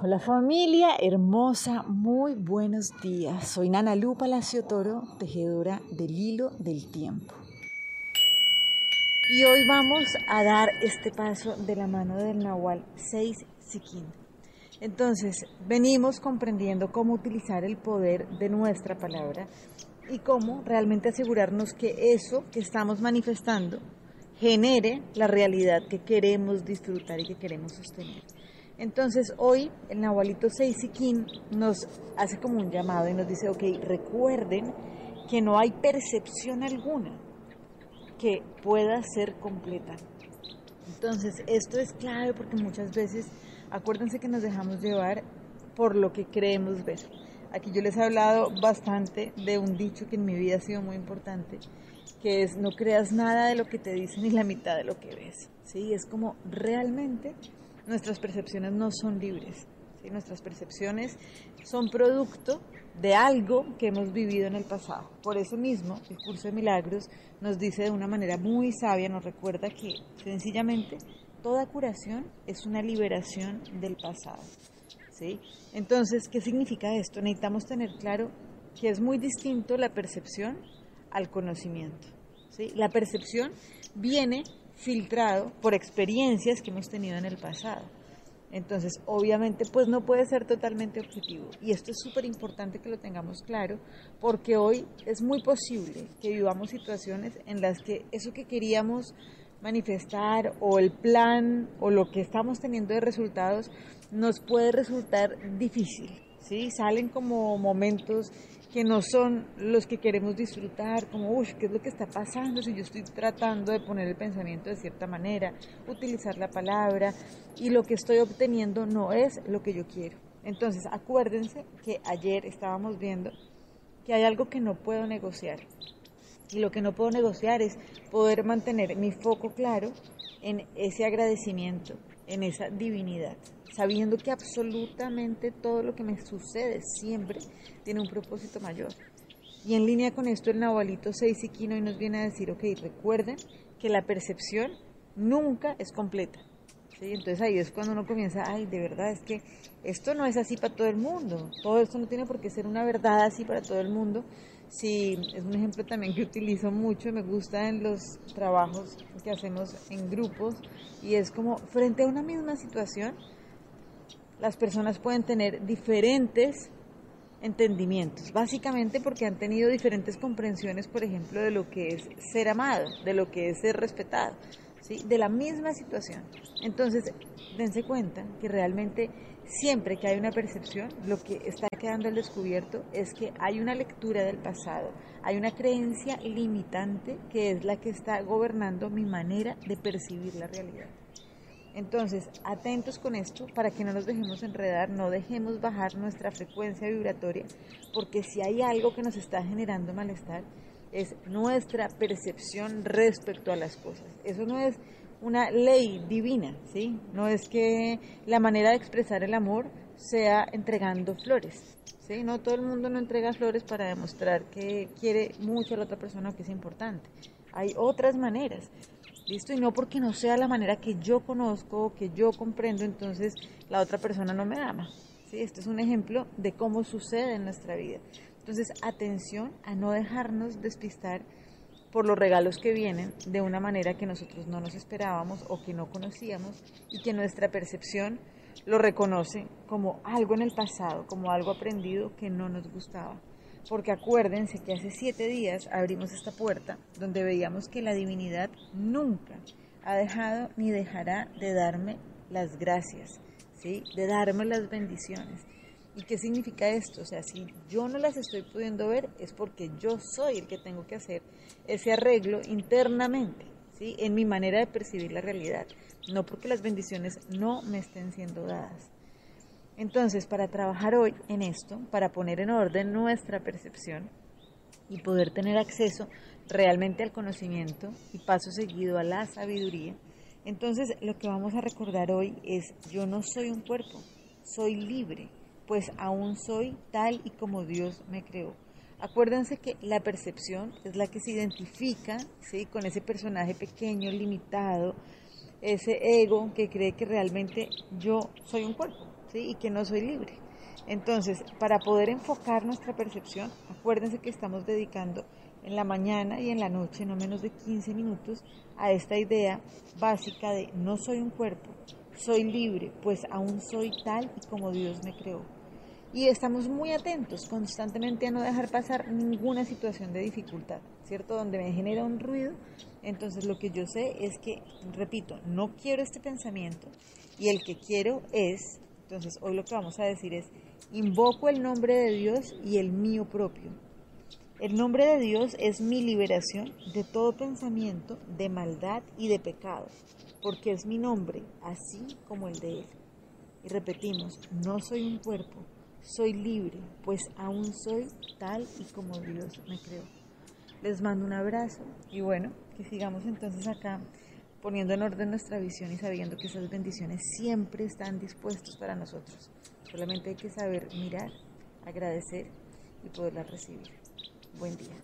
Hola familia hermosa, muy buenos días. Soy Nana Lu Palacio Toro, tejedora del hilo del tiempo. Y hoy vamos a dar este paso de la mano del Nahual 6 Siquín. Entonces, venimos comprendiendo cómo utilizar el poder de nuestra palabra y cómo realmente asegurarnos que eso que estamos manifestando genere la realidad que queremos disfrutar y que queremos sostener. Entonces hoy el Nahualito Seisikin nos hace como un llamado y nos dice, ok, recuerden que no hay percepción alguna que pueda ser completa. Entonces esto es clave porque muchas veces, acuérdense que nos dejamos llevar por lo que creemos ver. Aquí yo les he hablado bastante de un dicho que en mi vida ha sido muy importante, que es no creas nada de lo que te dicen ni la mitad de lo que ves. ¿sí? Es como realmente nuestras percepciones no son libres. ¿sí? Nuestras percepciones son producto de algo que hemos vivido en el pasado. Por eso mismo, el curso de milagros nos dice de una manera muy sabia, nos recuerda que sencillamente toda curación es una liberación del pasado. ¿sí? Entonces, ¿qué significa esto? Necesitamos tener claro que es muy distinto la percepción al conocimiento. ¿sí? La percepción viene filtrado por experiencias que hemos tenido en el pasado. Entonces, obviamente, pues no puede ser totalmente objetivo. Y esto es súper importante que lo tengamos claro, porque hoy es muy posible que vivamos situaciones en las que eso que queríamos manifestar o el plan o lo que estamos teniendo de resultados nos puede resultar difícil. ¿Sí? Salen como momentos que no son los que queremos disfrutar, como, uy, ¿qué es lo que está pasando si yo estoy tratando de poner el pensamiento de cierta manera, utilizar la palabra y lo que estoy obteniendo no es lo que yo quiero? Entonces, acuérdense que ayer estábamos viendo que hay algo que no puedo negociar. Y lo que no puedo negociar es poder mantener mi foco claro en ese agradecimiento, en esa divinidad sabiendo que absolutamente todo lo que me sucede siempre tiene un propósito mayor. Y en línea con esto, el Nahualito 6 y hoy nos viene a decir, ok, recuerden que la percepción nunca es completa. ¿sí? Entonces ahí es cuando uno comienza, ay, de verdad, es que esto no es así para todo el mundo. Todo esto no tiene por qué ser una verdad así para todo el mundo. Sí, es un ejemplo también que utilizo mucho, me gusta en los trabajos que hacemos en grupos y es como frente a una misma situación, las personas pueden tener diferentes entendimientos, básicamente porque han tenido diferentes comprensiones, por ejemplo, de lo que es ser amado, de lo que es ser respetado, ¿sí? de la misma situación. Entonces, dense cuenta que realmente siempre que hay una percepción, lo que está quedando al descubierto es que hay una lectura del pasado, hay una creencia limitante que es la que está gobernando mi manera de percibir la realidad. Entonces, atentos con esto para que no nos dejemos enredar, no dejemos bajar nuestra frecuencia vibratoria, porque si hay algo que nos está generando malestar, es nuestra percepción respecto a las cosas. Eso no es una ley divina, ¿sí? No es que la manera de expresar el amor sea entregando flores, ¿sí? No todo el mundo no entrega flores para demostrar que quiere mucho a la otra persona o que es importante. Hay otras maneras. ¿Listo? Y no porque no sea la manera que yo conozco, que yo comprendo, entonces la otra persona no me ama. ¿sí? Este es un ejemplo de cómo sucede en nuestra vida. Entonces, atención a no dejarnos despistar por los regalos que vienen de una manera que nosotros no nos esperábamos o que no conocíamos y que nuestra percepción lo reconoce como algo en el pasado, como algo aprendido que no nos gustaba porque acuérdense que hace siete días abrimos esta puerta donde veíamos que la divinidad nunca ha dejado ni dejará de darme las gracias, ¿sí? de darme las bendiciones. ¿Y qué significa esto? O sea, si yo no las estoy pudiendo ver es porque yo soy el que tengo que hacer ese arreglo internamente, ¿sí? en mi manera de percibir la realidad, no porque las bendiciones no me estén siendo dadas. Entonces, para trabajar hoy en esto, para poner en orden nuestra percepción y poder tener acceso realmente al conocimiento y paso seguido a la sabiduría, entonces lo que vamos a recordar hoy es yo no soy un cuerpo, soy libre, pues aún soy tal y como Dios me creó. Acuérdense que la percepción es la que se identifica ¿sí? con ese personaje pequeño, limitado, ese ego que cree que realmente yo soy un cuerpo y que no soy libre. Entonces, para poder enfocar nuestra percepción, acuérdense que estamos dedicando en la mañana y en la noche no menos de 15 minutos a esta idea básica de no soy un cuerpo, soy libre, pues aún soy tal y como Dios me creó. Y estamos muy atentos constantemente a no dejar pasar ninguna situación de dificultad, ¿cierto? Donde me genera un ruido. Entonces lo que yo sé es que, repito, no quiero este pensamiento y el que quiero es, entonces hoy lo que vamos a decir es, invoco el nombre de Dios y el mío propio. El nombre de Dios es mi liberación de todo pensamiento de maldad y de pecado, porque es mi nombre, así como el de Él. Y repetimos, no soy un cuerpo, soy libre, pues aún soy tal y como Dios me creó. Les mando un abrazo y bueno, que sigamos entonces acá poniendo en orden nuestra visión y sabiendo que esas bendiciones siempre están dispuestas para nosotros. Solamente hay que saber mirar, agradecer y poderlas recibir. Buen día.